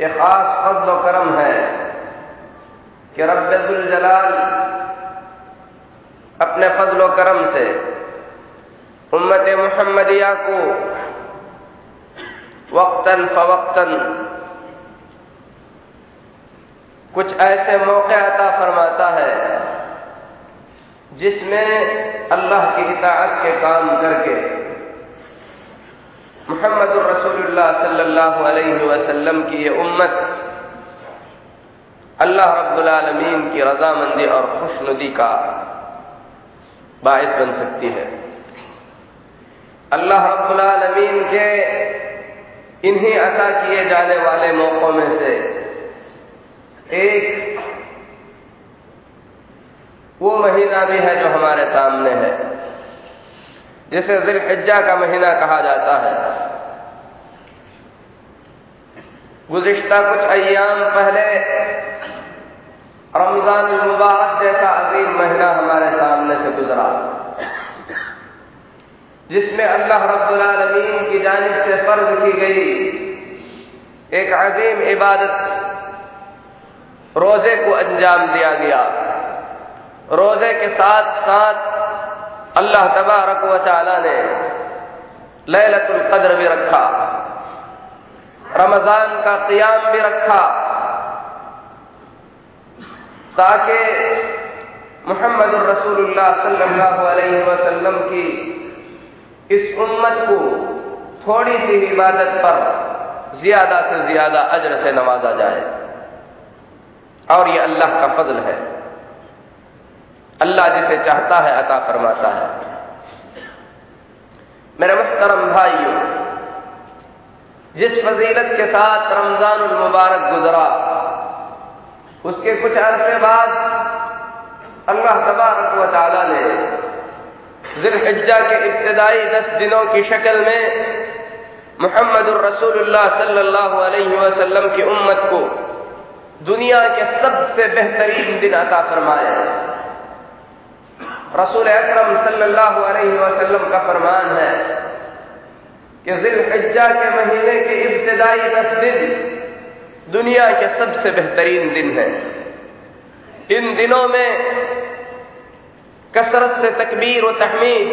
एक खास फजल करम है कि जलाल अपने फजल करम से उम्मत मोहम्मदिया को वक्तन फवक्तन कुछ ऐसे मौके अता फरमाता है जिसमें अल्लाह की इताअत के काम करके मोहम्मद रसूलुल्लाह की ये उम्मत अल्लाह रब्बुल की रजामंदी और खुशनुदी का बायस बन सकती है अल्लाह रब्बुल के इन्हीं अता किए जाने वाले मौक़ों में से एक वो महीना भी है जो हमारे सामने है जिसे जिलहिज्जा का महीना कहा जाता है। गुजश्ता कुछ अयाम पहले रमज़ान मुबारक जैसा अजीम महीना हमारे सामने से गुजरा। जिसमें अल्लाह रब्बुल की जानब से फ़र्ज़ की गई एक अजीम इबादत रोज़े को अंजाम दिया गया। रोज़े के साथ साथ अल्लाह तबारक ताला ने लैलतुल कद्र भी रखा, रमज़ान का क्याम भी रखा, ताकि मोहम्मद रसूलुल्लाह सल्लल्लाहु अलैहि वसल्लम की इस उम्मत को थोड़ी सी इबादत पर ज़्यादा से ज़्यादा अजर से नवाजा जाए। और ये अल्लाह का फजल है। अल्लाह जिसे चाहता है, अता फरमाता है। मेरे मुहतरम भाइयों, जिस फजीलत के साथ रमज़ान मुबारक गुजरा, उसके कुछ अरसे बाद अल्लाह तबारक व ने जिलहिज्जा के इब्तदाई दस दिनों की शक्ल में मोहम्मद रसूलुल्लाह सल्लल्लाहु की उम्मत को दुनिया के सबसे बेहतरीन दिन अता फरमाया। रसूल अकरम सल्लल्लाहु अलैहि वसल्लम का फरमान है कि जिलहिज्जा के महीने के इब्तदाई दस दिन दुनिया के सबसे बेहतरीन दिन है। इन दिनों में कसरत से तकबीर व तहमीद,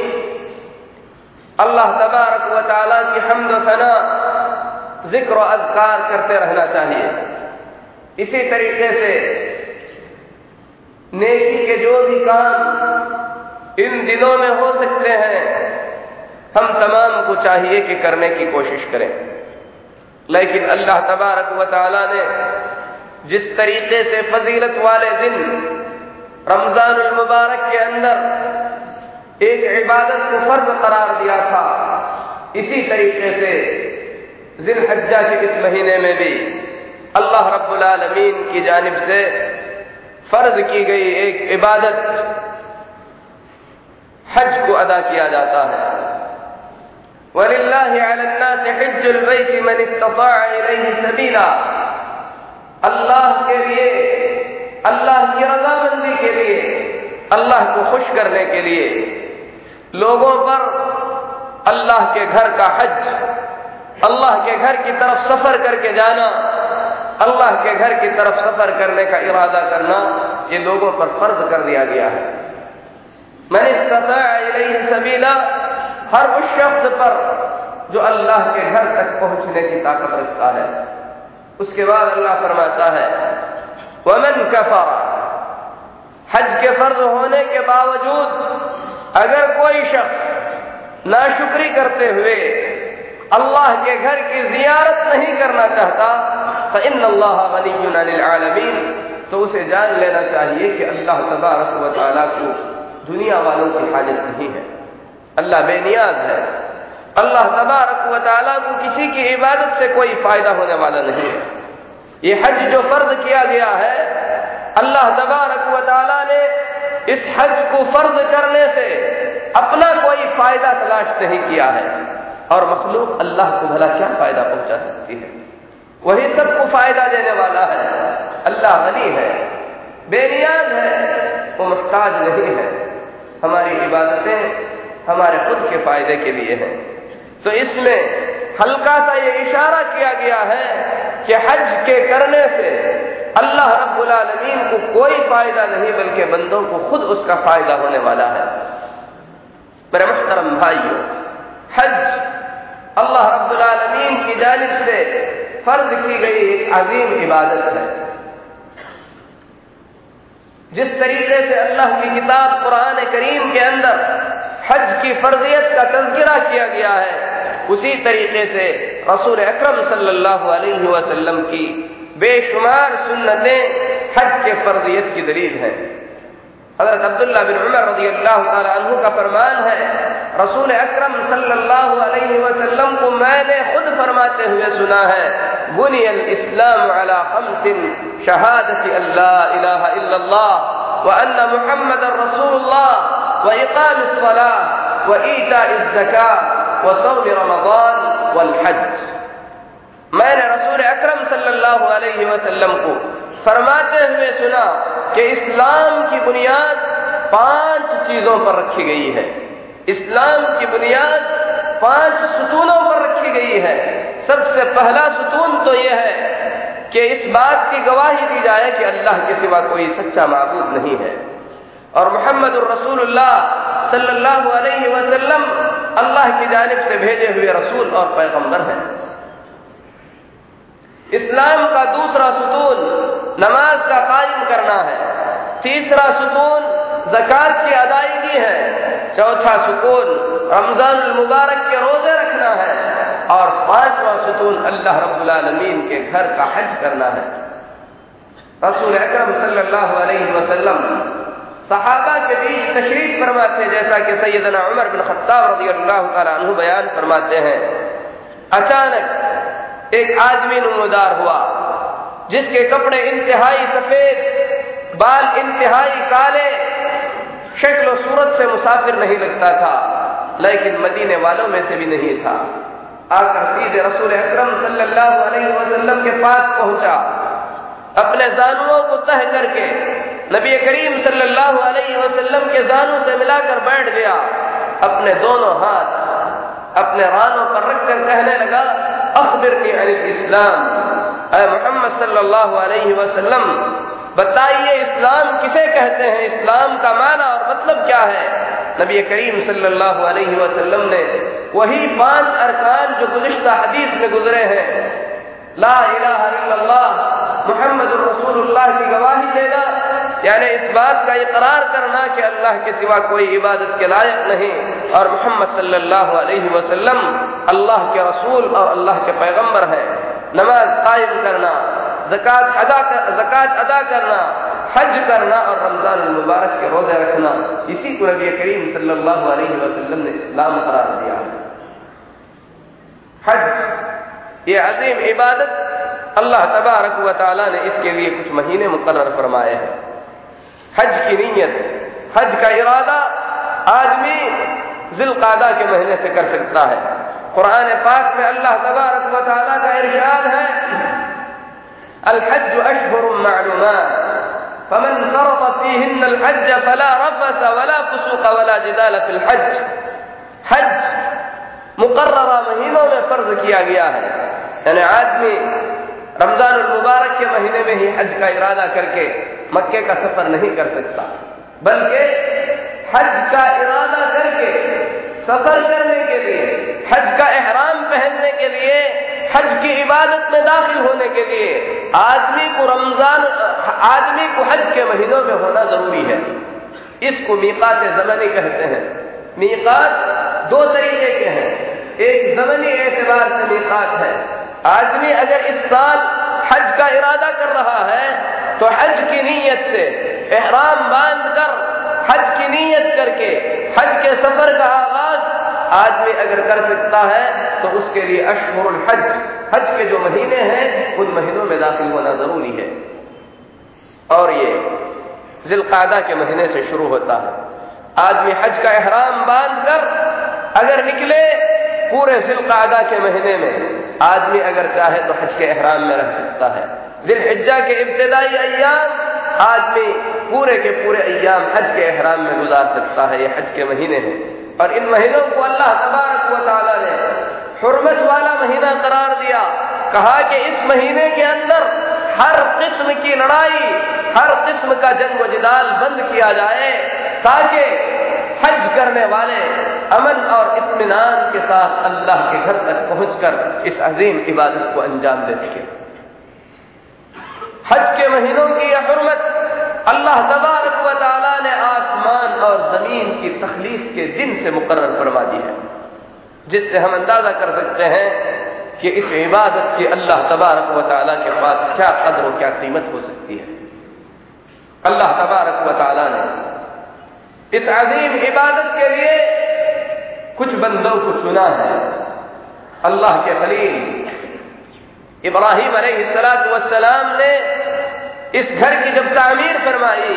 अल्लाह तबारक व ताला की हमद फना, ज़िक्र अजकार करते रहना चाहिए। इसी तरीके से नेकी के जो भी काम इन दिनों में हो सकते हैं। हम तमाम को चाहिए कि करने की कोशिश करें। लेकिन अल्लाह तबारक व ने जिस तरीके से फजीलत वाले दिन रमज़ान मुबारक के अंदर एक इबादत को फ़र्ज़ करार दिया था, इसी तरीके से जिल हज्जा के इस महीने में भी अल्लाह रब्बुल आलमीन की जानब से फ़र्ज़ की गई एक इबादत हज को अदा किया जाता है। सबीला। अल्लाह के लिए, अल्लाह की रजामंदी के लिए, अल्लाह को खुश करने के लिए लोगों पर अल्लाह के घर का हज, अल्लाह के घर की तरफ़ सफ़र करके जाना, अल्लाह के घर की तरफ़ सफ़र करने का इरादा करना, ये लोगों पर फ़र्ज़ कर दिया गया है। मैंने सबीला हर उस शख्स पर जो अल्लाह के घर तक पहुँचने की ताकत रखता है। उसके बाद अल्लाह फरमाता है, वमन कफरा, हज के फ़र्ज़ होने के बावजूद अगर कोई शख्स नाशुक्री करते हुए अल्लाह के घर की जियारत नहीं करना चाहता तो इन अल्लाह आलमीन तो उसे जान लेना चाहिए कि अल्लाह तबारक वाली को दुनिया वालों की हाजत नहीं है। अल्लाह बेनियाज है। अल्लाह तबारक वाली को किसी की इबादत से कोई फ़ायदा होने वाला नहीं है। ये हज जो फ़र्ज़ किया गया है, अल्लाह तबारक वाली ने इस हज को फ़र्ज़ करने से अपना कोई फ़ायदा तलाश नहीं किया है। और मखलूक अल्लाह को भला क्या फ़ायदा पहुँचा सकती है? वही सबको फ़ायदा देने वाला है। अल्लाह गनी है, बेनियाज है, वो मुहताज नहीं है। हमारी इबादतें हमारे खुद के फ़ायदे के लिए हैं। तो इसमें हल्का सा ये इशारा किया गया है कि हज के करने से अल्लाह रब्बुल आलमीन को कोई फ़ायदा नहीं, बल्कि बंदों को खुद उसका फ़ायदा होने वाला है। मेरे मुहतरम भाइयों, हज अल्लाह रब्बुल आलमीन की जानब से फ़र्ज़ की गई एक अजीम इबादत है। जिस तरीके से अल्लाह की किताब कुरान करीम के अंदर हज की फर्जियत का तस्करा किया गया है, उसी तरीके से रसूल अक्रम सल्लल्लाहु की बेशुमार सुन्नतें हज के फर्जियत की दलील है। हज़रत अब्दुल्ला बिन उमर रज़ी अल्लाह का फरमान है रसूल अकरम सल्लल्लाहु अलैहि वसल्लम को मैंने खुद फरमाते हुए सुना है, बुनियल इस्लाम अला खमसिन, शहादत अल्लाह इलाहा इल्लल्लाह, व अन्न मुहम्मद रसूलुल्लाह, व इकाम सलाह, व ईता ज़का व सौम रमज़ान, वल हज। मैंने रसूल अकरम सल्लल्लाहु अलैहि वसल्लम को फरमाते हुए सुना कि इस्लाम की बुनियाद पाँच चीज़ों पर रखी गई है। इस्लाम की बुनियाद पाँच सुतूनों पर रखी गई है। सबसे पहला सुतून तो यह है कि इस बात की गवाही दी जाए कि अल्लाह के सिवा कोई सच्चा मबूद नहीं है। और मोहम्मद रसूलुल्लाह वसल्लम अल्लाह की जानब से भेजे हुए रसूल और पैगंबर हैं। इस्लाम का दूसरा सुतून नमाज़ का कायम करना है। तीसरा सुतून जक़ात की अदायगी है। चौथा सुकून, रमज़ान मुबारक के रोज़े रखना है और पांचवा सुतून अल्लाह रब्बुल के घर का हज करना है। रसूल अकरम सल्लल्लाहु अलैहि वसल्लम सहाबा के बीच तशरीफ़ फरमाते जैसा कि सैदना उमर बिन खत्ताब रज़ी अल्लाह तु बयान फरमाते हैं, अचानक एक आदमी नमदार हुआ, जिसके कपड़े इंतहाई सफ़ेद, बाल इंतहाई काले शक्ल सूरत से मुसाफिर नहीं लगता था, लेकिन मदीने वालों में से भी नहीं था। आकर सीधे रसूल अकरम सल्लल्लाहु के पास पहुँचा। अपने जानुओं को तह करके नबी करीम सल्लल्लाहु अलैहि वसल्लम के जानों से मिलाकर बैठ गया। अपने दोनों हाथ अपने रानों पर रखकर कहने लगा, अखबिरनी अनिल इस्लाम मोहम्मद सल्लल्लाहु अलैहि बताइए, इस्लाम किसे कहते हैं? इस्लाम का माना और मतलब क्या है? नबी करीम सल्लल्लाहु अलैहि वसल्लम ने वही पाँच अरकान जो गुजश्ता हदीस में गुजरे हैं, ला इलाहा मोहम्मद रसूलुल्लाह की गवाही देना, यानी इस बात का इकरार करना कि अल्लाह के सिवा कोई इबादत के लायक नहीं, और मोहम्मद सल्लल्लाहु अलैहि वसल्लम अल्लाह के रसूल और अल्लाह के पैगंबर है। नमाज़ कायम करना जक़ात अदा कर, जक़ात अदा करना, हज करना और रमज़ान मुबारक के रोज़े रखना। इसी को नबी करीम सल्लल्लाहु अलैहि वसल्लम ने इस्लाम करार दिया हज, ये अजीम इबादत अल्लाह तबारक व ताला ने इसके लिए कुछ महीने मुकर्र फरमाए हैं। हज की नीयत, हज का इरादा आदमी जिलकादा के महीने से कर सकता है। कुरान पाक में अल्लाह तबारक व ताला का इरशाद है अलहज अशहुर मालूमात फमन फरद फीहिन अलहज फला रफस वला फुसूक वला जिदाल फिल हज हज मुकर्रा महीनों में फ़र्ज़ किया गया है यानी आदमी रमज़ान मुबारक के महीने में ही हज का इरादा करके मक्के का सफ़र नहीं कर सकता बल्कि हज का इरादा करके सफ़र करने के लिए हज का एहराम पहनने के लिए हज की इबादत में होने के लिए आदमी को रमज़ान, आदमी को हज के महीनों में होना ज़रूरी है। इसको मीकात जमनी कहते हैं। मीकात दो तरीके के हैं। एक जमनी एतबार से मीकात है। आदमी अगर इस साल हज का इरादा कर रहा है तो हज की नीयत से एहराम बाँध कर हज की नीयत करके, हज के सफ़र का आगाज़ आदमी अगर कर सकता है तो उसके लिए अशहुर हज। हज के जो महीने हैं, उन महीनों में दाखिल होना ज़रूरी है। और ये जिलकादा के महीने से शुरू होता है। आदमी हज का एहराम बाँध कर अगर निकले पूरे जिलकादा के महीने में, आदमी अगर चाहे तो हज के एहराम में रह सकता है। जिलहिज्जा के इब्तदाई अयाम आदमी पूरे के पूरे अयाम हज के एहराम में गुजार सकता है। ये हज के महीने हैं। और इन महीनों को अल्लाह तबारक व ताला ने हुरमत वाला महीना करार दिया। कहा कि इस महीने के अंदर हर किस्म की लड़ाई, हर किस्म का जंग जिदाल बंद किया जाए, ताकि हज करने वाले अमन और इत्मीनान के साथ अल्लाह के घर तक पहुंचकर इस अजीम इबादत को अंजाम दे सके। हज के महीनों की यह हरमत अल्लाह तबारक व ताला ने आसमान और ज़मीन की तखलीक के दिन से मुकर फरमा दी है। जिससे हम अंदाज़ा कर सकते हैं कि इस इबादत की अल्लाह तबारक व ताला के पास क्या कदर और क्या कीमत हो सकती है। अल्लाह तबारक व ताला ने इस अजीम इबादत के लिए कुछ बंदों को चुना है। अल्लाह के खलील इब्राहिम सलाम ने इस घर की जब तामीर फरमाई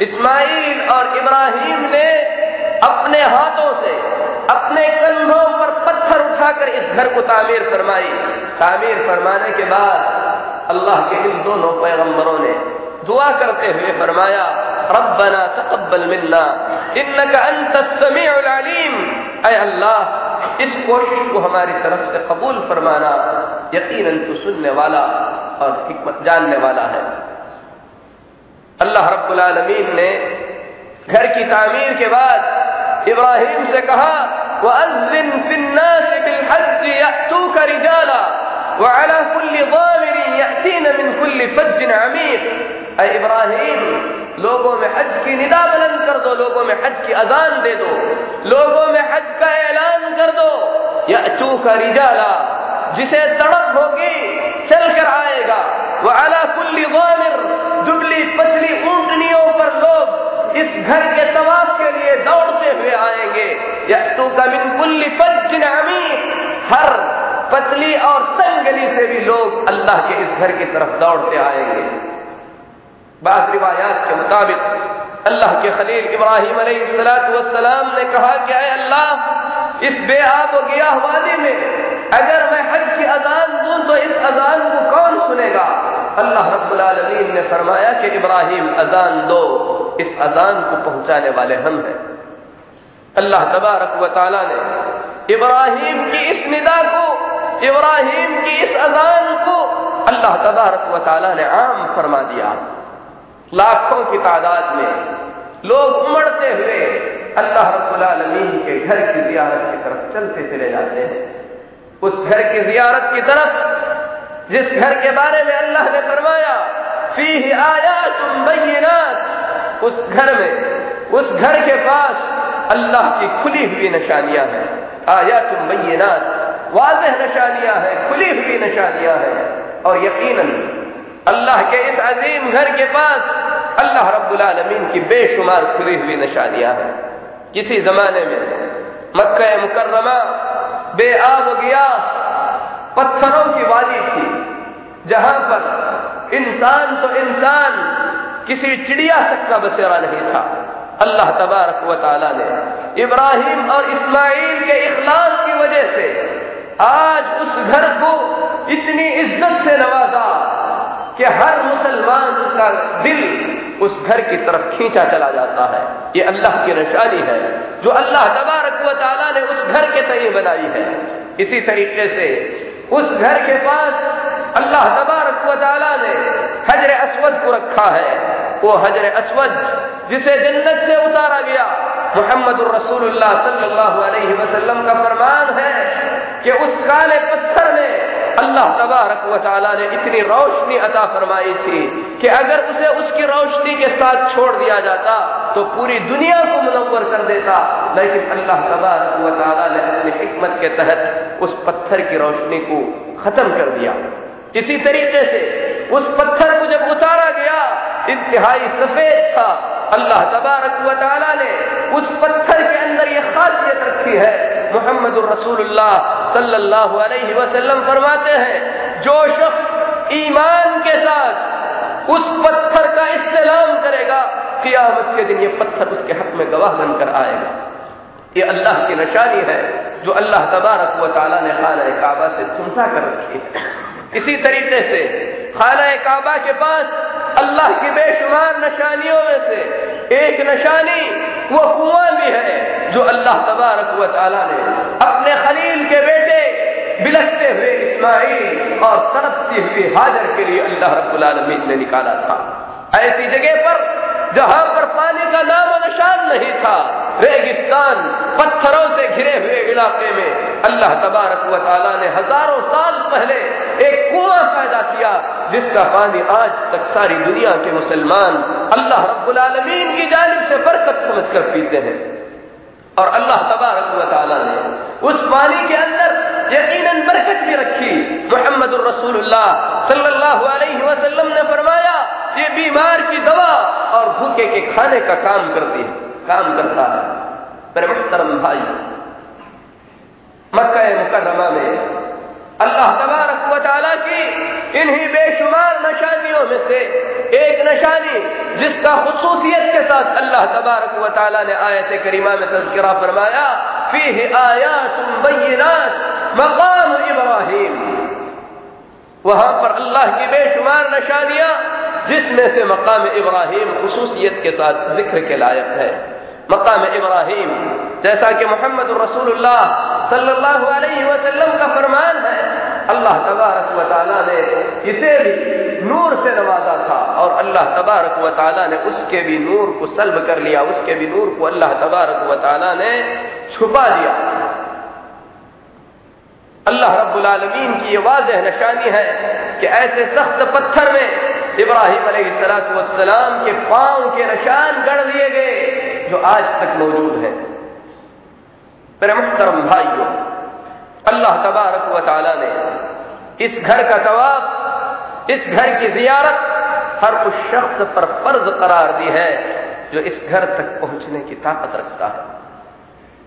इस्माइल और इब्राहिम ने अपने हाथों से, अपने कंधों पर पत्थर उठाकर इस घर को तामीर फरमाई। तामीर फरमाने के बाद अल्लाह के इन दोनों पैगंबरों ने दुआ करते हुए फरमाया, रब्बना तकब्बल मिन्ना, इन्नका अंतस समीउल अलीम। ऐ अल्लाह, इस कोशिश को हमारी तरफ़ से कबूल फरमाना, यकीनन तो सुनने वाला और हिकमत जानने वाला है। अल्लाह रब्बुल ने घर की तामीर के बाद इब्राहिम से कहा वअज़्ज़िन फिन्नास बिलहज्ज यअतूक रिजाला वअला कुल्लि इब्राहिम, लोगों में हज की निदा बुलंद कर दो, लोगों में हज की अजान दे दो, लोगों में हज का ऐलान कर दो। यअतूक रिजाला, जिसे तड़प होगी चल कर आएगा। वह अला कुल्ली गामिर दुबली पतली ऊंटनियों पर लोग इस घर के तवाफ के लिए दौड़ते हुए आएँगे। या का मिन कुल्ली फज्जिन हर पतली और तंगली से भी लोग अल्लाह के इस घर की तरफ़ दौड़ते आएँगे। बाज रिवायात के मुताबिक अल्लाह के खलील इब्राहिम सलाम ने कहा कि अल्लाह, इस बेआब गया वादी में अगर मैं हज की अजान दूँ तो इस अजान को कौन सुनेगा? अल्लाह रब्बुल ने फरमाया कि इब्राहिम, अजान दो। इस अजान को पहुँचाने वाले हम हैं। अल्लाह तबारक व ताला ने इब्राहिम की इस निदा को, इब्राहिम की इस अजान को अल्लाह तबारक व ताला ने आम फरमा दिया। लाखों की तादाद में लोग उमड़ते हुए अल्लाह आलमीन के घर की जियारत की तरफ़ चलते चले जाते हैं। उस घर की जियारत की तरफ़, जिस घर के बारे में अल्लाह ने फरमाया फ़ी आया तुम बैनात उस घर में, उस घर के पास अल्लाह की खुली हुई निशानियाँ हैं। आया तुम बैनात वाजह निशानियाँ हैं, खुली हुई निशानियाँ हैं। और यकीनन, अल्लाह के इस अजीम घर के पास अल्लाह रब्बुल की बेशुमार खुली हुई निशानियाँ हैं। किसी जमाने में मक्का मुकर्रमा बेआब गया। पत्थरों की वादी थी। जहाँ पर इंसान तो इंसान, किसी चिड़िया तक का बसेरा नहीं था। अल्लाह तबारक वाली ने इब्राहिम और इस्माइल के इखलास की वजह से आज उस घर को इतनी इज़्ज़त से नवाजा। कि हर मुसलमान का दिल उस घर की तरफ़ खींचा चला जाता है। ये अल्लाह की निशानी है, जो अल्लाह तबारक ताला ने उस घर के तरी बनाई है। इसी तरीके से उस घर के पास अल्लाह तबारक ने हजर असवद को रखा है। वो हजर असवद, जिसे जन्नत से उतारा गया मोहम्मद सल्लल्लाहु अलैहि वसल्लम का फरमान है कि उस काले पत्थर में अल्लाह तबारक व ताला ने इतनी रोशनी अता फरमाई थी कि अगर उसे उसकी रोशनी के साथ छोड़ दिया जाता तो पूरी दुनिया को मुनवर कर देता। लेकिन अल्लाह तबारक व ताला ने अपनी हिकमत के तहत उस पत्थर की रोशनी को खत्म कर दिया। इसी तरीके से उस पत्थर को जब उतारा गया, इंतहाई सफ़ेद था। अल्लाह तबारक व ताला ने उस पत्थर के अंदर यह खासियत रखी है मोहम्मद रसूलुल्लाह सल्लल्लाहु अलैहि वसल्लम फरमाते हैं, जो शख्स ईमान के साथ उस पत्थर का इस्तेलाम करेगा, कियामत के दिन ये पत्थर उसके हक में गवाह बनकर आएगा। ये अल्लाह की निशानी है, जो अल्लाह तबारक व ताला ने खाना काबा से सुनसा कर रखी है। इसी तरीके से खाना काबा के पास, अल्लाह की बेशुमार निशानियों में से एक निशानी, वो कुआँ भी है, जो अल्लाह तबारक व ताला ने अपने खलील के बेटे बिलकते हुए इस्माइल और तरसती हुई हाजर के लिए अल्लाह आलमीन ने निकाला था। ऐसी जगह पर, जहाँ पर पानी का नाम निशान नहीं था रेगिस्तान पत्थरों से घिरे हुए इलाके में अल्लाह तबारक व ताला ने हज़ारों साल पहले एक कुआँ पैदा किया, जिसका पानी आज तक सारी दुनिया के मुसलमान अल्लाह रब्बुल की जानिब से बरकत समझकर पीते हैं। और अल्लाह तबारक व ताला ने उस पानी के अंदर यकीनन बरकत भी रखी। मोहम्मद ने फरमाया, ये बीमार की दवा और भूखे के खाने का काम करती है। काम करता है। मेरे भाई। मक्का मुकर्रमा में अल्लाह तबारक व ताला की इन्हीं बेशुमार निशानियों में से एक निशानी, जिसका खसूसियत के साथ अल्लाह तबारक व ताला ने आयत करीमा में तस्करा फरमाया, फीह आयात बैनात मकाम इब्राहिम। वहाँ पर अल्लाह की बेशुमार निशानियाँ, जिसमें से मकाम इब्राहिम खसूसियत के साथ ज़िक्र के लायक है। मकाम इब्राहिम, जैसा कि मोहम्मद रसूलुल्लाह सल्लल्लाहु अलैहि वसल्लम का फरमान है, अल्लाह तबारक व ताला ने इसे भी नूर से नवाजा था और अल्लाह तबारक व ताला ने उसके भी नूर को सल्ब कर लिया, उसके भी नूर को अल्लाह तबारक व ताला ने छुपा दिया। अल्लाह रब्बुल आलमीन की ये वाजह निशानी है कि ऐसे सख्त पत्थर में इब्राहिम सलाम के पाँव के निशान गढ़ दिए गए, जो आज तक मौजूद है। मेरे मुहतरम भाइयों, अल्लाह तबारक व ताला ने इस घर का तवाब इस घर की जियारत हर उस शख्स पर फ़र्ज़ करार दी है, जो इस घर तक पहुँचने की ताकत रखता है।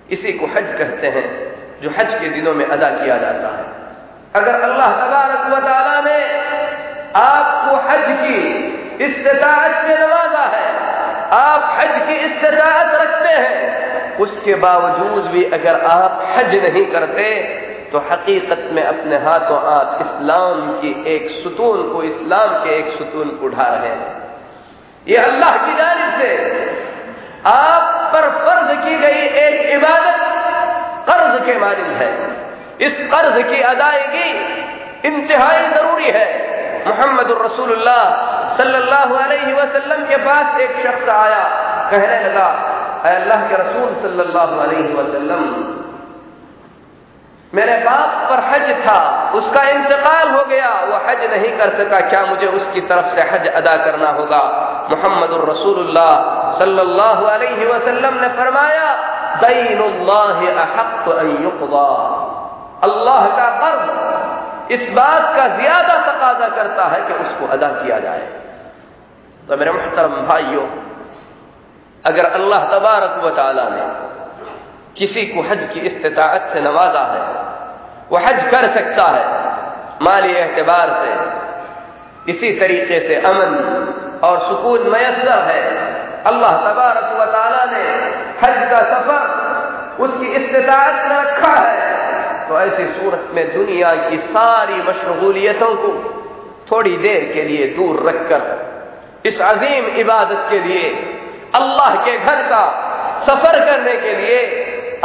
इसी को हज कहते हैं। जो हज के दिनों में अदा किया जाता है। अगर अल्लाह तबारक व ताला ने आपको हज की इस्तात से नवाजा है, आप हज की इस्तात रखते हैं, उसके बावजूद भी अगर आप हज नहीं करते तो हकीकत में अपने हाथों आप इस्लाम की एक सुतून को, इस्लाम के एक सुतून को उठा रहे हैं। ये अल्लाह की जानब से आप पर फ़र्ज़ की गई एक इबादत कर्ज के मानिंद है। इस कर्ज की अदायगी इंतहाई ज़रूरी है। मोहम्मद रसूलुल्लाह सल्लल्लाहु अलैहि वसल्लम के पास एक शख्स आया। कहने लगा अल्लाह के रसूल सल्लल्लाहु अलैहि वसल्लम, मेरे बाप पर हज था, उसका इंतकाल हो गया, वो हज नहीं कर सका, क्या मुझे उसकी तरफ़ से हज अदा करना होगा? मोहम्मद रसूलुल्लाह सल्लल्लाहु अलैहि वसल्लम ने फरमाया अल्लाह का कर्ज इस बात का ज़्यादा तकाजा करता है कि उसको अदा किया जाए। तो मेरे मुहतरम भाइयों, अगर अल्लाह तबारक व ने किसी को हज की इस्तात से नवाजा है, वह हज कर सकता है, माली एतबार से, इसी तरीके से अमन और सुकून मैसर है अल्लाह तबारक व ने हज का सफ़र, उसकी इस्तात में रखा है। तो ऐसी सूरत में दुनिया की सारी मशगूलियतों को थोड़ी देर के लिए दूर रखकर, इस अजीम इबादत के लिए, अल्लाह के घर का सफ़र करने के लिए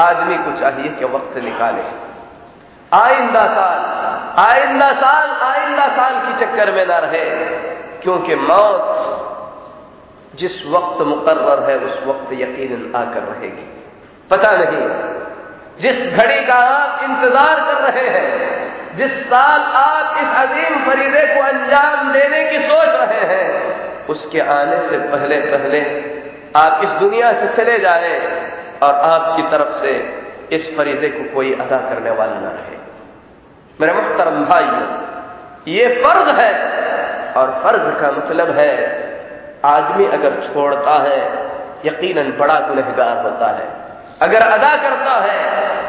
आदमी को चाहिए कि वक्त निकाले। आइंदा साल आइंदा साल आइंदा साल की चक्कर में ना रहे, क्योंकि मौत जिस वक्त मुकर्र है, उस वक्त यकीन आकर रहेगी। पता नहीं जिस घड़ी का आप इंतज़ार कर रहे हैं, जिस साल आप इस अजीम फरीदे को अंजाम देने की सोच रहे हैं, उसके आने से पहले पहले आप इस दुनिया से चले जाए और आपकी तरफ़ से इस फरीदे को कोई अदा करने वाला न रहे। मेरे मुख्तरम भाई ये फ़र्ज़ है और फ़र्ज़ का मतलब है आदमी अगर छोड़ता है, यकीनन बड़ा गुनहगार होता है। अगर अदा करता है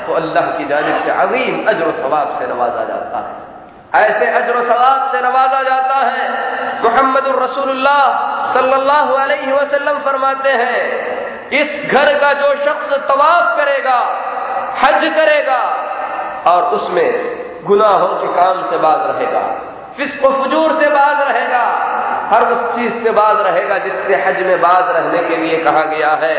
तो अल्लाह की जानब से अजीम अजर सवाब से नवाजा जाता है। ऐसे अजर सवाब से नवाजा जाता है। मोहम्मद रसूलुल्लाह वसल्लम फरमाते हैं, इस घर का जो शख्स तवाफ करेगा, हज करेगा, और उसमें गुनाहों के काम से बाज रहेगा, फिस्को फजूर से बाज रहेगा हर उस चीज़ से बाज रहेगा जिससे हज में बाज रहने के लिए कहा गया है।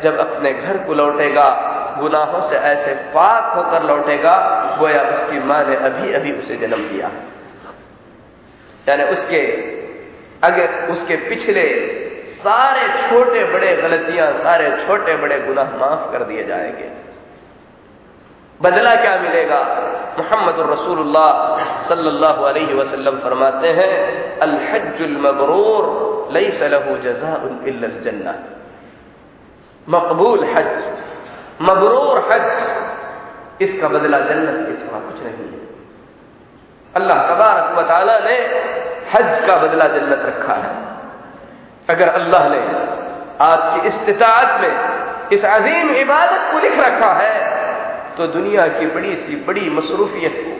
जब अपने घर को लौटेगा, गुनाहों से ऐसे पाक होकर लौटेगा, गोया उसकी माँ ने अभी अभी उसे जन्म दिया। यानी उसके, अगर उसके पिछले सारे छोटे बड़े गलतियाँ, सारे छोटे बड़े गुनाह माफ़ कर दिए जाएँगे। बदला क्या मिलेगा? मोहम्मद रसूलुल्लाह सल्लल्लाहु अलैहि वसल्लम फरमाते हैं अल हज्जुल मबरूर लैस लहू जज़ाउन इल्लल जन्नह मकबूल हज मबरूर हज इसका बदला जन्नत के सिवा कुछ नहीं है अल्लाह तबारक व ने हज का बदला जन्नत रखा है अगर अल्लाह ने आपकी इस्तात में इस अजीम इबादत को लिख रखा है तो दुनिया की बड़ी सी, बड़ी मसरूफियत को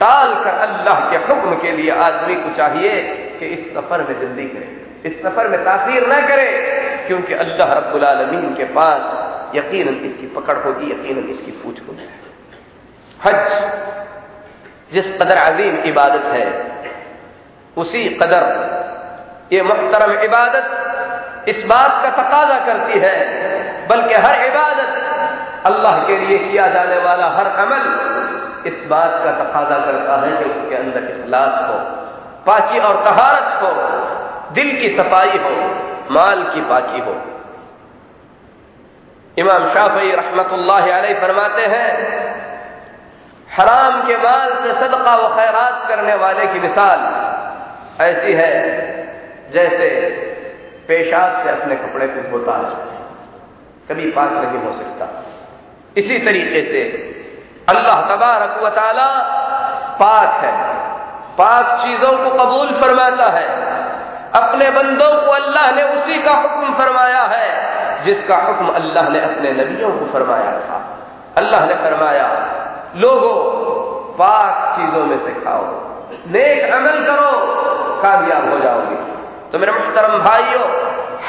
टाल कर अल्लाह के हुक्म के लिए आदमी को चाहिए कि इस सफ़र में जल्दी करे। इस सफ़र में तासीर न करे, क्योंकि अल्लाह रब्बुल आलमीन के पास यकीनन इसकी पकड़ होगी, यकीनन इसकी पूछ होगी। हज, जिस कदर अजीम इबादत है, उसी कदर ये मुहतरम इबादत इस बात का तकाजा करती है, बल्कि हर इबादत अल्लाह के लिए किया जाने वाला हर अमल इस बात का तकाजा करता है कि उसके अंदर इखलास हो, पाकी और तहारत हो, दिल की सफ़ाई हो, माल की पाकी हो। इमाम शाफी रहमत फरमाते हैं, हराम के माल से सदका व खैरात करने वाले की मिसाल ऐसी है जैसे पेशाब से अपने कपड़े को धोता है, कभी पाक नहीं हो सकता। इसी तरीके से अल्लाह तबारक व पाक है। पाक चीज़ों को कबूल फरमाता है। अपने बंदों को अल्लाह ने उसी का हुक्म फरमाया है, जिसका हुक्म अल्लाह ने अपने नबियों को फरमाया था। अल्लाह ने फरमाया, लोगों, पाक चीज़ों में से खाओ। नेक अमल करो, कामयाब हो जाओगे। तो मेरे मुहतरम भाइयों,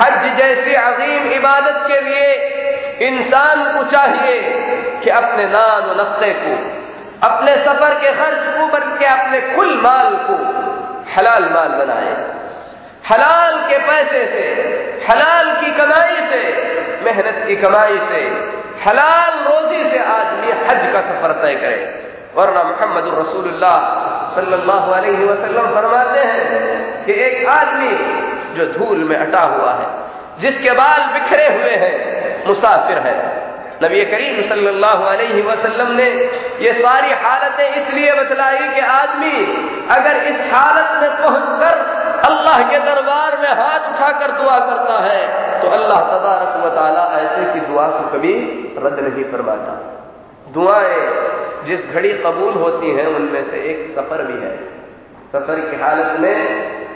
हज जैसी अजीम इबादत के लिए इंसान को चाहिए कि अपने नान नफ्ते को, अपने सफ़र के खर्च को, बल्कि अपने कुल माल को हलाल माल बनाए। हलाल के पैसे से, हलाल की कमाई से, मेहनत की कमाई से, हलाल रोजी से आदमी हज का सफ़र तय करे। वरना मोहम्मद रसूलुल्लाह सल्लल्लाहु अलैहि वसल्लम फरमाते हैं कि एक आदमी जो धूल में अटा हुआ है, जिसके बाल बिखरे हुए हैं मुसाफिर है। नबी करीम सल्लल्लाहु अलैहि वसल्लम ने ये सारी हालतें इसलिए बतलाई कि आदमी अगर इस हालत में पहुंचकर अल्लाह के दरबार में हाथ उठाकर दुआ करता है तो अल्लाह तबारक वाली ऐसे की दुआ को कभी रद्द नहीं फरमाता। दुआएँ जिस घड़ी कबूल होती हैं, उनमें से एक सफ़र भी है। सफ़र की हालत में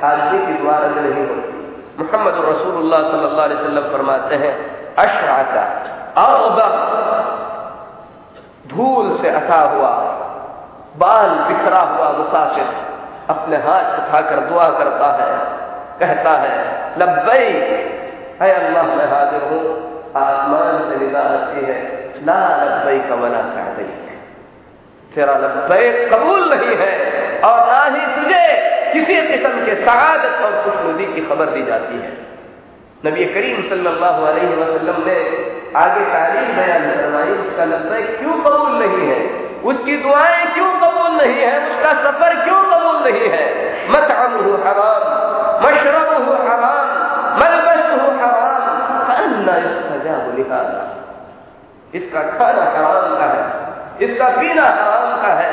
आदमी की दुआ रद्द नहीं होती। मोहम्मद रसूलुल्लाह सल्लल्लाहु अलैहि फरमाते हैं अशराका धूल से अटा हुआ। बाल बिखरा हुआ मुसाफिर अपने हाथ उठाकर दुआ करता है। कहता है लब्बई है अल्लाह, मैं हाजिर हूँ। आसमान से निदा आती है। ला लब्बई का मना सादई तेरा लब्बई कबूल नहीं है और ना ही तुझे किसी किस्म के सआदत और खुशनुदी की खबर दी जाती है। नबी करीम सल्लल्लाहु अलैहि वसल्लम ने आगे तारीफ़ बयान करवाई उसका लब्बई क्यों कबूल नहीं है? उसकी दुआएँ क्यों कबूल नहीं है? उसका सफ़र क्यों कबूल नहीं है? मत हराम मशरब हराम मलबस हराम लिहाजा। इसका खाना हराम का है, इसका पीना हराम का है,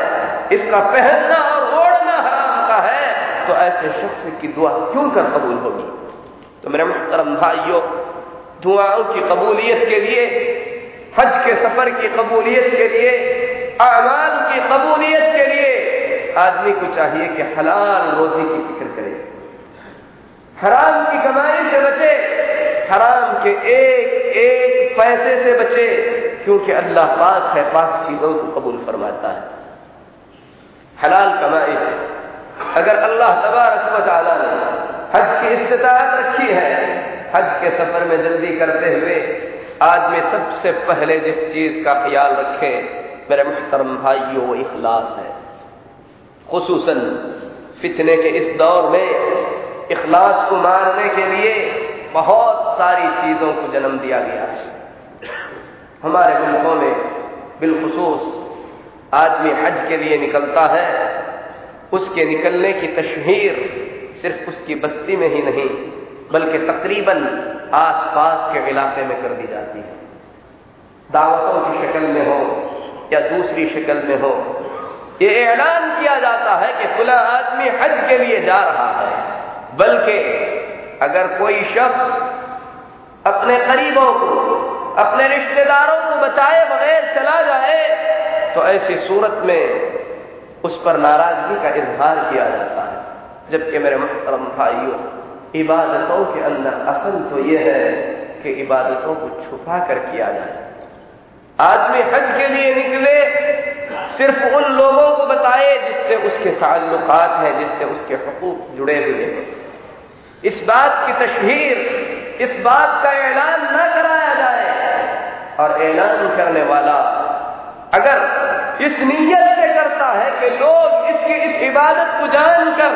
इसका पहनना और ओढ़ना हराम का है। तो ऐसे शख्स की दुआ क्यों कर कबूल होगी? तो मेरे मुहतरम भाइयों दुआओं की कबूलियत के लिए, हज के सफ़र की कबूलियत के लिए, अमाल की कबूलियत के लिए आदमी को चाहिए कि हलाल रोजी की फ़िक्र करे। हराम की कमाई से बचे, हराम के एक एक पैसे से बचे, क्योंकि अल्लाह पाक है, पाक चीज़ों को कबूल फरमाता है। हलाल कमाई से अगर अल्लाह तबारक ने हज की इस्तात रखी है, हज के सफ़र में जल्दी करते हुए आदमी सबसे पहले जिस चीज़ का ख्याल रखे, मेरे मुहतरम भाइयों, वो इखलास है। खसूस फितने के इस दौर में इखलास को मारने के लिए बहुत सारी चीज़ों को जन्म दिया गया है। हमारे मुल्कों में बिलखसूस आदमी हज के लिए निकलता है उसके निकलने की तशहीर सिर्फ़ उसकी बस्ती में ही नहीं, बल्कि तकरीबन आस पास के इलाके में कर दी जाती है। दावतों की शक्ल में हो या दूसरी शक्ल में हो, ये ऐलान किया जाता है कि खुला आदमी हज के लिए जा रहा है, बल्कि अगर कोई शख्स अपने करीबों को, अपने रिश्तेदारों को बचाए बगैर चला जाए तो ऐसी सूरत में उस पर नाराज़गी का इजहार किया जाता है। जबकि मेरे मोहतरम भाइयों, इबादतों के अंदर असल तो यह है कि इबादतों को छुपा कर किया जाए। आदमी हज के लिए निकले, सिर्फ़ उन लोगों को बताए जिससे उसके ताल्लुकात हैं, जिससे उसके हकूक जुड़े हुए हैं। इस बात की तशहीर, इस बात का ऐलान न कराया जाए। और ऐलान करने वाला अगर इस नीयत से करता है कि लोग इसकी इस इबादत को जानकर,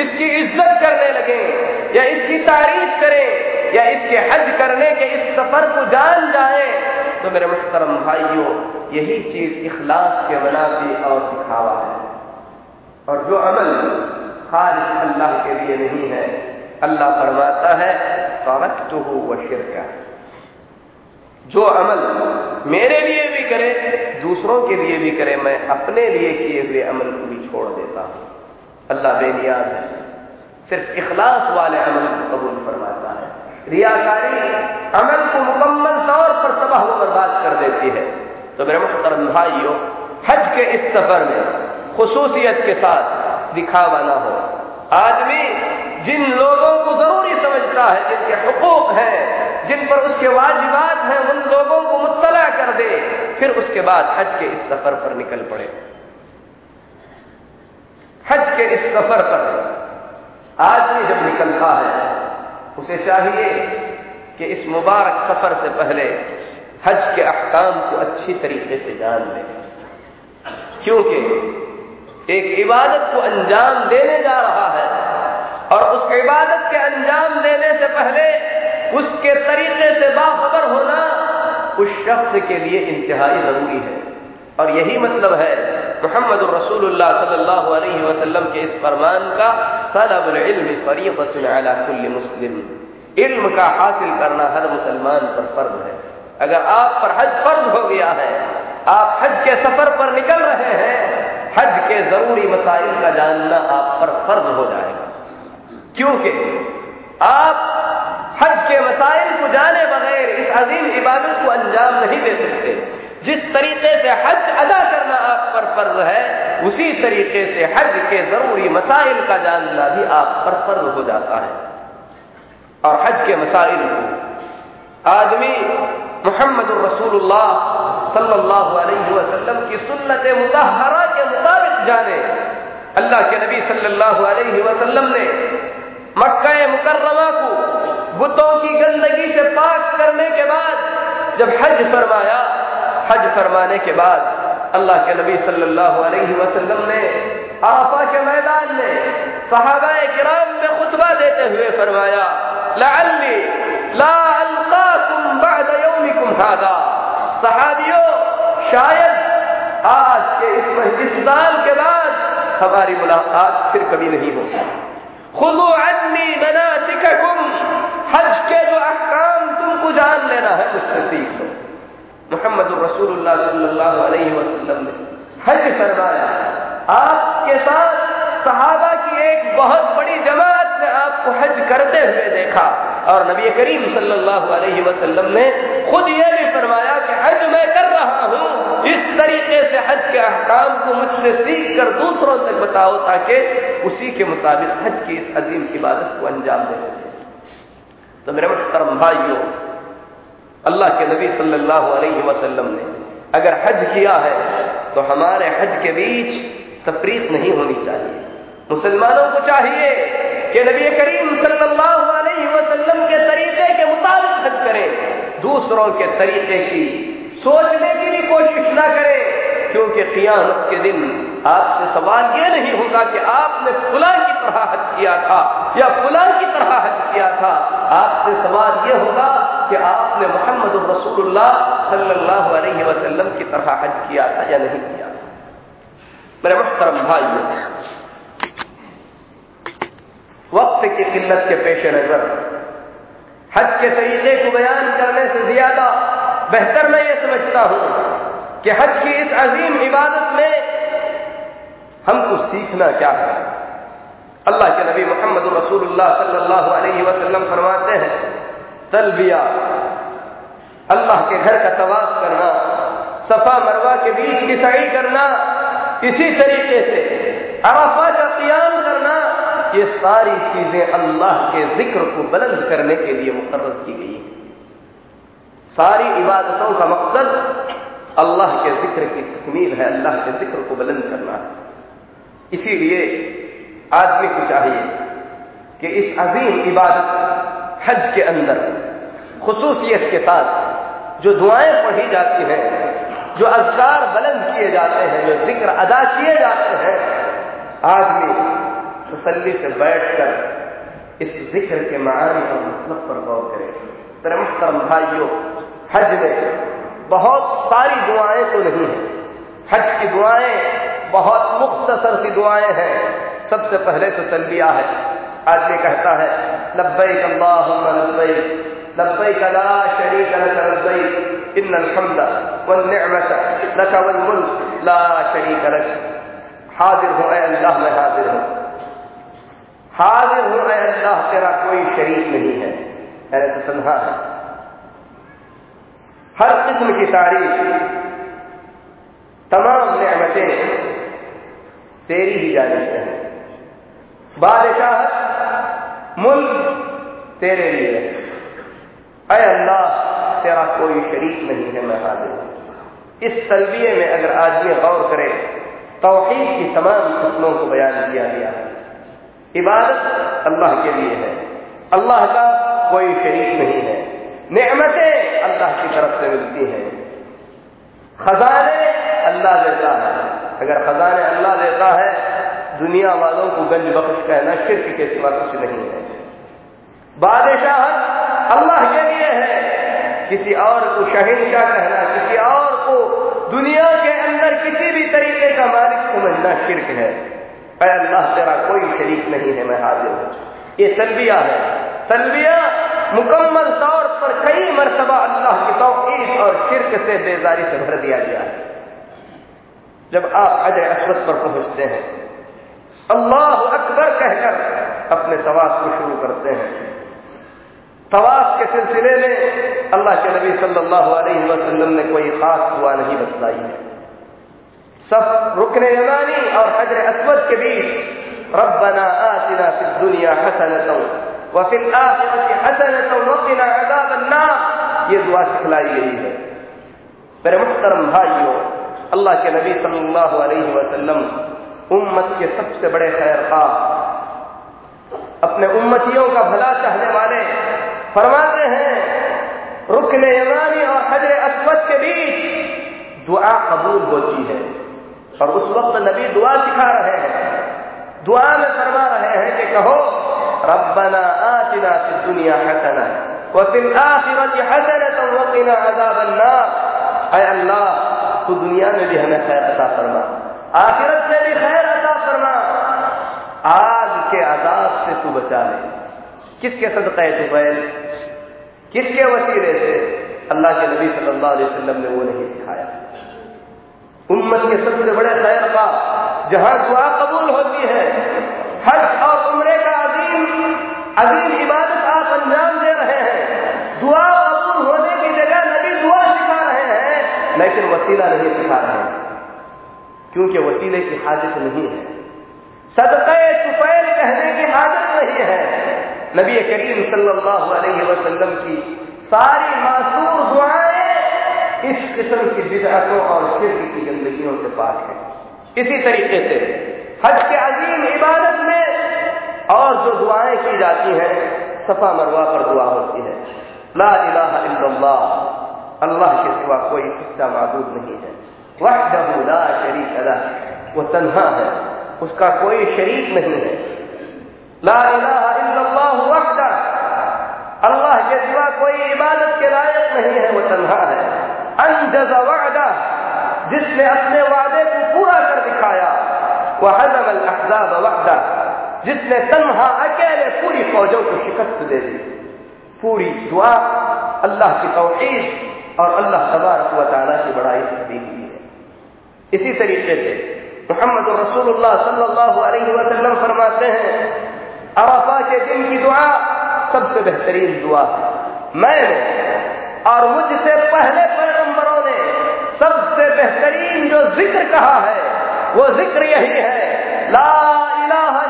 इसकी इज़्ज़त करने लगे, या इसकी तारीफ़ करें, या इसके हज करने के इस सफ़र को जान जाए तो मेरे मुख्तरम भाइयों, यही चीज़ इखलास के मनाफी और दिखावा है। और जो अमल खालिश अल्लाह के लिए नहीं है, अल्लाह फरमाता है तो हो वह शिरका। जो अमल मेरे लिए भी करे, दूसरों के लिए भी करे, मैं अपने लिए किए हुए अमल को भी छोड़ देता हूँ। अल्लाह बेनियाज है। सिर्फ़ इखलास वाले अमल को कबूल फरमाता है। रियाकारी अमल को मुकम्मल तौर पर तबाह बर्बाद कर देती है। तो मेरे मुख्तरम भाइयों, हज के इस सफ़र में खसूसियत के साथ दिखावा ना हो। आदमी जिन लोगों को ज़रूरी समझता है, जिनके हकूक हैं जिन पर उसके वाजिबात हैं, उन लोगों को मुतला कर दे। फिर उसके बाद हज के इस सफ़र पर निकल पड़े। हज के इस सफ़र पर आदमी जब निकलता है, उसे चाहिए कि इस मुबारक सफ़र से पहले हज के अहकाम को अच्छी तरीके से जान ले। क्योंकि एक इबादत को अंजाम देने जा रहा है और उस इबादत के अंजाम देने से पहले उसके तरीके से बाखबर होना उस शख्स के लिए इंतहाई ज़रूरी है। और यही मतलब है मोहम्मद रसूलुल्लाह के इस फरमान का तलब मुस्लिम। इल्म का हासिल करना हर मुसलमान पर फ़र्ज़ है। अगर आप पर हज फ़र्ज़ हो गया है, आप हज के सफ़र पर निकल रहे हैं, हज के ज़रूरी मसाइल का जानना आप पर फ़र्ज़ हो जाएगा। क्योंकि आप हज के मसाइल को जाने बगैर इस अजीम इबादत को अंजाम नहीं दे सकते। जिस तरीके से हज अदा करना आप पर फ़र्ज़ है, उसी तरीके से हज के ज़रूरी मसाइल का जानना भी आप पर फ़र्ज़ हो जाता है। और हज के मसाइल को आदमी मोहम्मद रसूलुल्लाह सल्लल्लाहु अलैहि वसल्लम की सुन्नत मुताहरा के मुताबिक जाने। अल्लाह के नबी सल्लल्लाहु अलैहि वसल्लम ने मक्का मुकर्रमा को बुतों की गंदगी से पाक करने के बाद, जब हज फरमाया, हज फरमाने के बाद अल्लाह के नबी सल्लल्लाहु अलैहि वसल्लम ने आफा के मैदान में सहाबा किराम में खुतबा देते हुए फरमाया, लअल्ली ला अलकाकुम बाद यौमिकुम हादा। सहाबियों, शायद आज के इस इस साल के बाद हमारी मुलाकात फिर कभी नहीं होगी। खुदो अन्नी मनासिककुम। हज के जो अहकाम तुमको जान लेना है मुझसे सीख लो मोहम्मद अलैहि वसल्लम ने हज फरमाया आपके साथ सहाबा की एक बहुत बड़ी जमात ने आपको हज करते हुए देखा। और नबी करीम सल्लल्लाहु अलैहि वसल्लम ने खुद यह भी फरमाया कि हज मैं कर रहा हूँ। इस तरीके से हज के अहकाम को मुझसे सीख कर दूसरों तक बताओ, ताकि उसी के मुताबिक हज की इस अजीम इबादत को अंजाम दे तो मेरे मुख्तरम भाइयों, अल्लाह के नबी सल्लल्लाहु अलैहि वसल्लम ने अगर हज किया है तो हमारे हज के बीच तफरीक नहीं होनी चाहिए। मुसलमानों को चाहिए कि नबी करीम सल्लल्लाहु अलैहि वसल्लम के तरीके के मुताबिक हज करें। दूसरों के तरीके की सोचने की भी कोशिश ना करें। क्योंकि कियामत के दिन आपसे सवाल यह नहीं होगा कि आपने फुला की तरह हज किया था या फुला की तरह हज किया था। आपसे सवाल यह होगा कि आपने मोहम्मद रसूलुल्लाह सल्लल्लाहु अलैहि वसल्लम की तरह हज किया था या नहीं किया मेरे मुख्तरम भाइयों, वक्त की किल्लत के पेश नज़र, हज के तरीके को बयान करने से ज़्यादा बेहतर मैं ये समझता हूँ कि हज की इस अजीम इबादत में हमको सीखना क्या है? अल्लाह के नबी मोहम्मद रसूलुल्लाह सल्लल्लाहु अलैहि वसल्लम फरमाते हैं, तलबिया, अल्लाह के घर का तवाफ करना, सफ़ा मरवा के बीच की सही करना, इसी तरीके से अराफा का क्याम करना, ये सारी चीज़ें अल्लाह के ज़िक्र को बुलंद करने के लिए मुकर की गई सारी इबादतों का मकसद अल्लाह के ज़िक्र की तकमील है, अल्लाह के ज़िक्र को बुलंद करना। है इसीलिए आदमी को चाहिए कि इस अजीम इबादत हज के अंदर, खसूसियत के साथ, जो दुआएँ पढ़ी जाती हैं, जो अजकार बुलंद किए जाते हैं, जो ज़िक्र अदा किए जाते हैं, आदमी तसली से बैठकर इस ज़िक्र के मानी और मतलब पर गौर करे। तरम भाइयों, हज में बहुत सारी दुआएँ तो नहीं है। हज की दुआएँ बहुत मुख्तसर सी दुआएँ हैं। सबसे पहले तो तलबिया है। आदमी कहता है लब्बई अल्लाह लब्बई लब्बई ला शरीक लब्बई इन अलहमद वन्नमत लक वल्मुल्क ला शरीक लक। हाजिर हूँ अल्लाह, मैं हाजिर हूँ। हाजिर हूँ अल्लाह, तेरा कोई शरीक नहीं है। मैंने तो तन्हा है। हर किस्म की तारीफ़, तमाम नमतें तेरी ही जानी है। बादशाह, मुल्क तेरे लिए अय अल्लाह, तेरा कोई शरीक नहीं है, मैं हाजिर इस तलबिये में अगर आदमी गौर करे तोहहीद की तमाम किस्मों को बयान किया गया। है इबादत अल्लाह के लिए है। अल्लाह का कोई शरीक नहीं है। नेमतें अल्लाह की तरफ़ से मिलती हैं। खजाने अल्लाह देता है। अगर खजाने अल्लाह देता है, दुनिया वालों को गंज बख्श कहना शिरक के सिवा कुछ नहीं है। बादशाह अल्लाह के लिए है। किसी और को शहनशाह कहना, किसी और को दुनिया के अंदर किसी भी तरीके का मालिक समझना शिरक है। अल्लाह, तेरा कोई शरीक नहीं है, मैं हाजिर हूँ। ये तलबिया है। तलबिया मुकम्मल तौर पर कई मरतबा अल्लाह की तोकीद और शिरक से बेजारी से भर दिया गया है। जब आप अजय असरत पर पहुँचते हैं, अल्लाह अकबर कहकर अपने सवाल को शुरू करते हैं। तवाफ के सिलसिले में अल्लाह के नबी सल्लल्लाहु अलैहि वसल्लम ने कोई खास दुआ नहीं बतलाई है। सब रुकन यमानी और हजर असवद के बीच, रब्बना आतिना फिद दुनिया हसनतौ व फिल आखिरति हसनतौ व क़िना अज़ाबन्नार। ये दुआ सिखलाई गई है। मेरे मुहतरम भाइयों, अल्लाह के नबी सल्लल्लाहु अलैहि वसल्लम उम्मत के सबसे बड़े खैर खा अपने उम्मतियों का भला चाहने वाले फरमाते हैं, रुकन यमानी और हजर असवद के बीच दुआ कबूल होती है। और उस वक्त नबी दुआ सिखा रहे हैं, दुआ में फरमा रहे हैं कि कहो रब्बना आतिना फिद दुनिया हसना व फिल आखिरति हसनतन व क़िना अज़ाबन्नार अल्लाह तू दुनिया में भी हमें खैर अता फरमा आखिरत में भी खैर अता फरमा आग के आजाब से तू बचा ले किसके सदक़े तुफैल किसके वसीले से अल्लाह के नबी सल्लल्लाहु अलैहि वसल्लम ने वो नहीं सिखाया उम्मत के सबसे बड़े खैर का जहाँ दुआ कबूल होती है हज और आप अंजाम दे रहे हैं। दुआ दुआ सिखा रहे हैं। लेकिन वसीला नहीं सिखा रहे वसीले की हाजत नहीं है। नबी करीम सल्लल्लाहु की सारी मासूर दुआएँ इस किस्म की बिदअतों और शिरक की गंदगियों से पाक है। इसी तरीके से हज के अजीम इबादत में और जो दुआएँ की जाती हैं, सफ़ा मरवा पर दुआ होती है। ला इलाहा इल्लल्लाह, अल्लाह के सिवा कोई सच्चा मबूद नहीं है। वहदहु ला शरीक लह, वो तन्हा है, उसका कोई शरीक नहीं है। ला इलाहा इल्लल्लाह वहदा अल्लाह के सिवा कोई इबादत के लायक नहीं है, वो तन्हा है। अनजज वादा जिसने अपने वादे को पूरा कर दिखाया। वह हजम अल अहजाब वहदा जिसने तन्हा, अकेले पूरी फौजों को शिकस्त दे दी। पूरी दुआ अल्लाह की तोहीद और अल्लाह तबारक व तआला की बड़ाई से दी हुई है। इसी तरीके से मोहम्मद रसूलुल्लाह सल्लल्लाहु अलैहि वसल्लम फरमाते हैं, अरफा के दिन की दुआ सबसे बेहतरीन दुआ मैंने और मुझसे पहले पैगंबरों ने सबसे बेहतरीन जो ज़िक्र कहा है, वो ज़िक्र यही है, ला इलाहा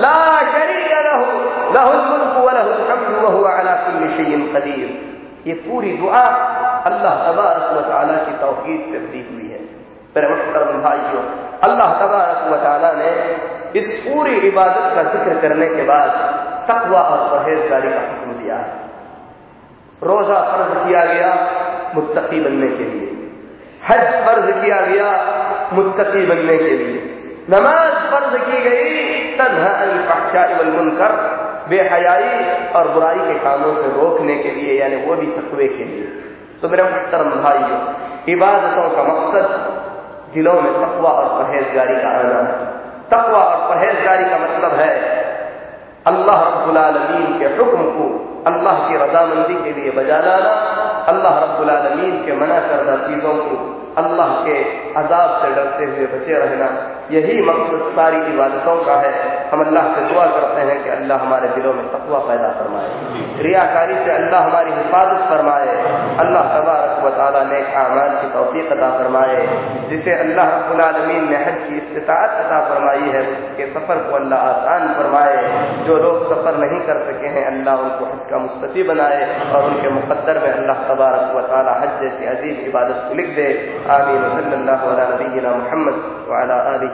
ला शरीक लहु लहुल मुल्क व लहुल हम्दु व हुवा अला कुल्ली शैइन कदीर ये पूरी दुआ अल्लाह तबारक व तआला की तौहीद से दी हुई है। मेरे मुहतरम भाइयों, अल्लाह तबारक व तआला ने इस पूरी इबादत का ज़िक्र करने के बाद तकवा और परहेजगारी का हुक्म दिया। है रोजा फ़र्ज़ किया गया मुत्तकी बनने के लिए। हज फ़र्ज़ किया गया मुत्तकी बनने के लिए। नमाज़ फ़र्ज़ की गई तनहा मुनकर, बेहयाई और बुराई के कामों से रोकने के लिए, यानी वो भी तकवे के लिए। तो मेरे मुहतरम भाइयों, इबादतों का मकसद दिलों में तकवा और परहेजगारी का आना है। तकवा और परहेजगारी का मतलब है अल्लाह रब्बुल के हुक्म को अल्लाह की रजामंदी के लिए बजा लाना, अल्लाह रब्बुल आलमीन के मना करदा चीज़ों को अल्लाह के अजाब से डरते हुए बचे रहना यही मकसद सारी इबादतों का है। हम अल्लाह से दुआ करते हैं कि अल्लाह हमारे दिलों में तकवा पैदा फरमाए। रियाकारी से अल्लाह हमारी हिफाजत फरमाए। अल्लाह तबारक व ताला ने आमाल की तौफीक अदा फरमाए। जिसे अल्लाह रब्बुल ने हज की इस्तात अदा फरमाई है, उसके सफ़र को अल्लाह आसान फरमाए। जो लोग सफ़र नहीं कर सके हैं, अल्लाह उनको हज का मुस्तफ़ी बनाए और उनके मुकद्दर में अल्लाह तबारक व ताला हज जैसी अजीब इबादत को लिख दे। आमीन अला नबीना मोहम्मद व अला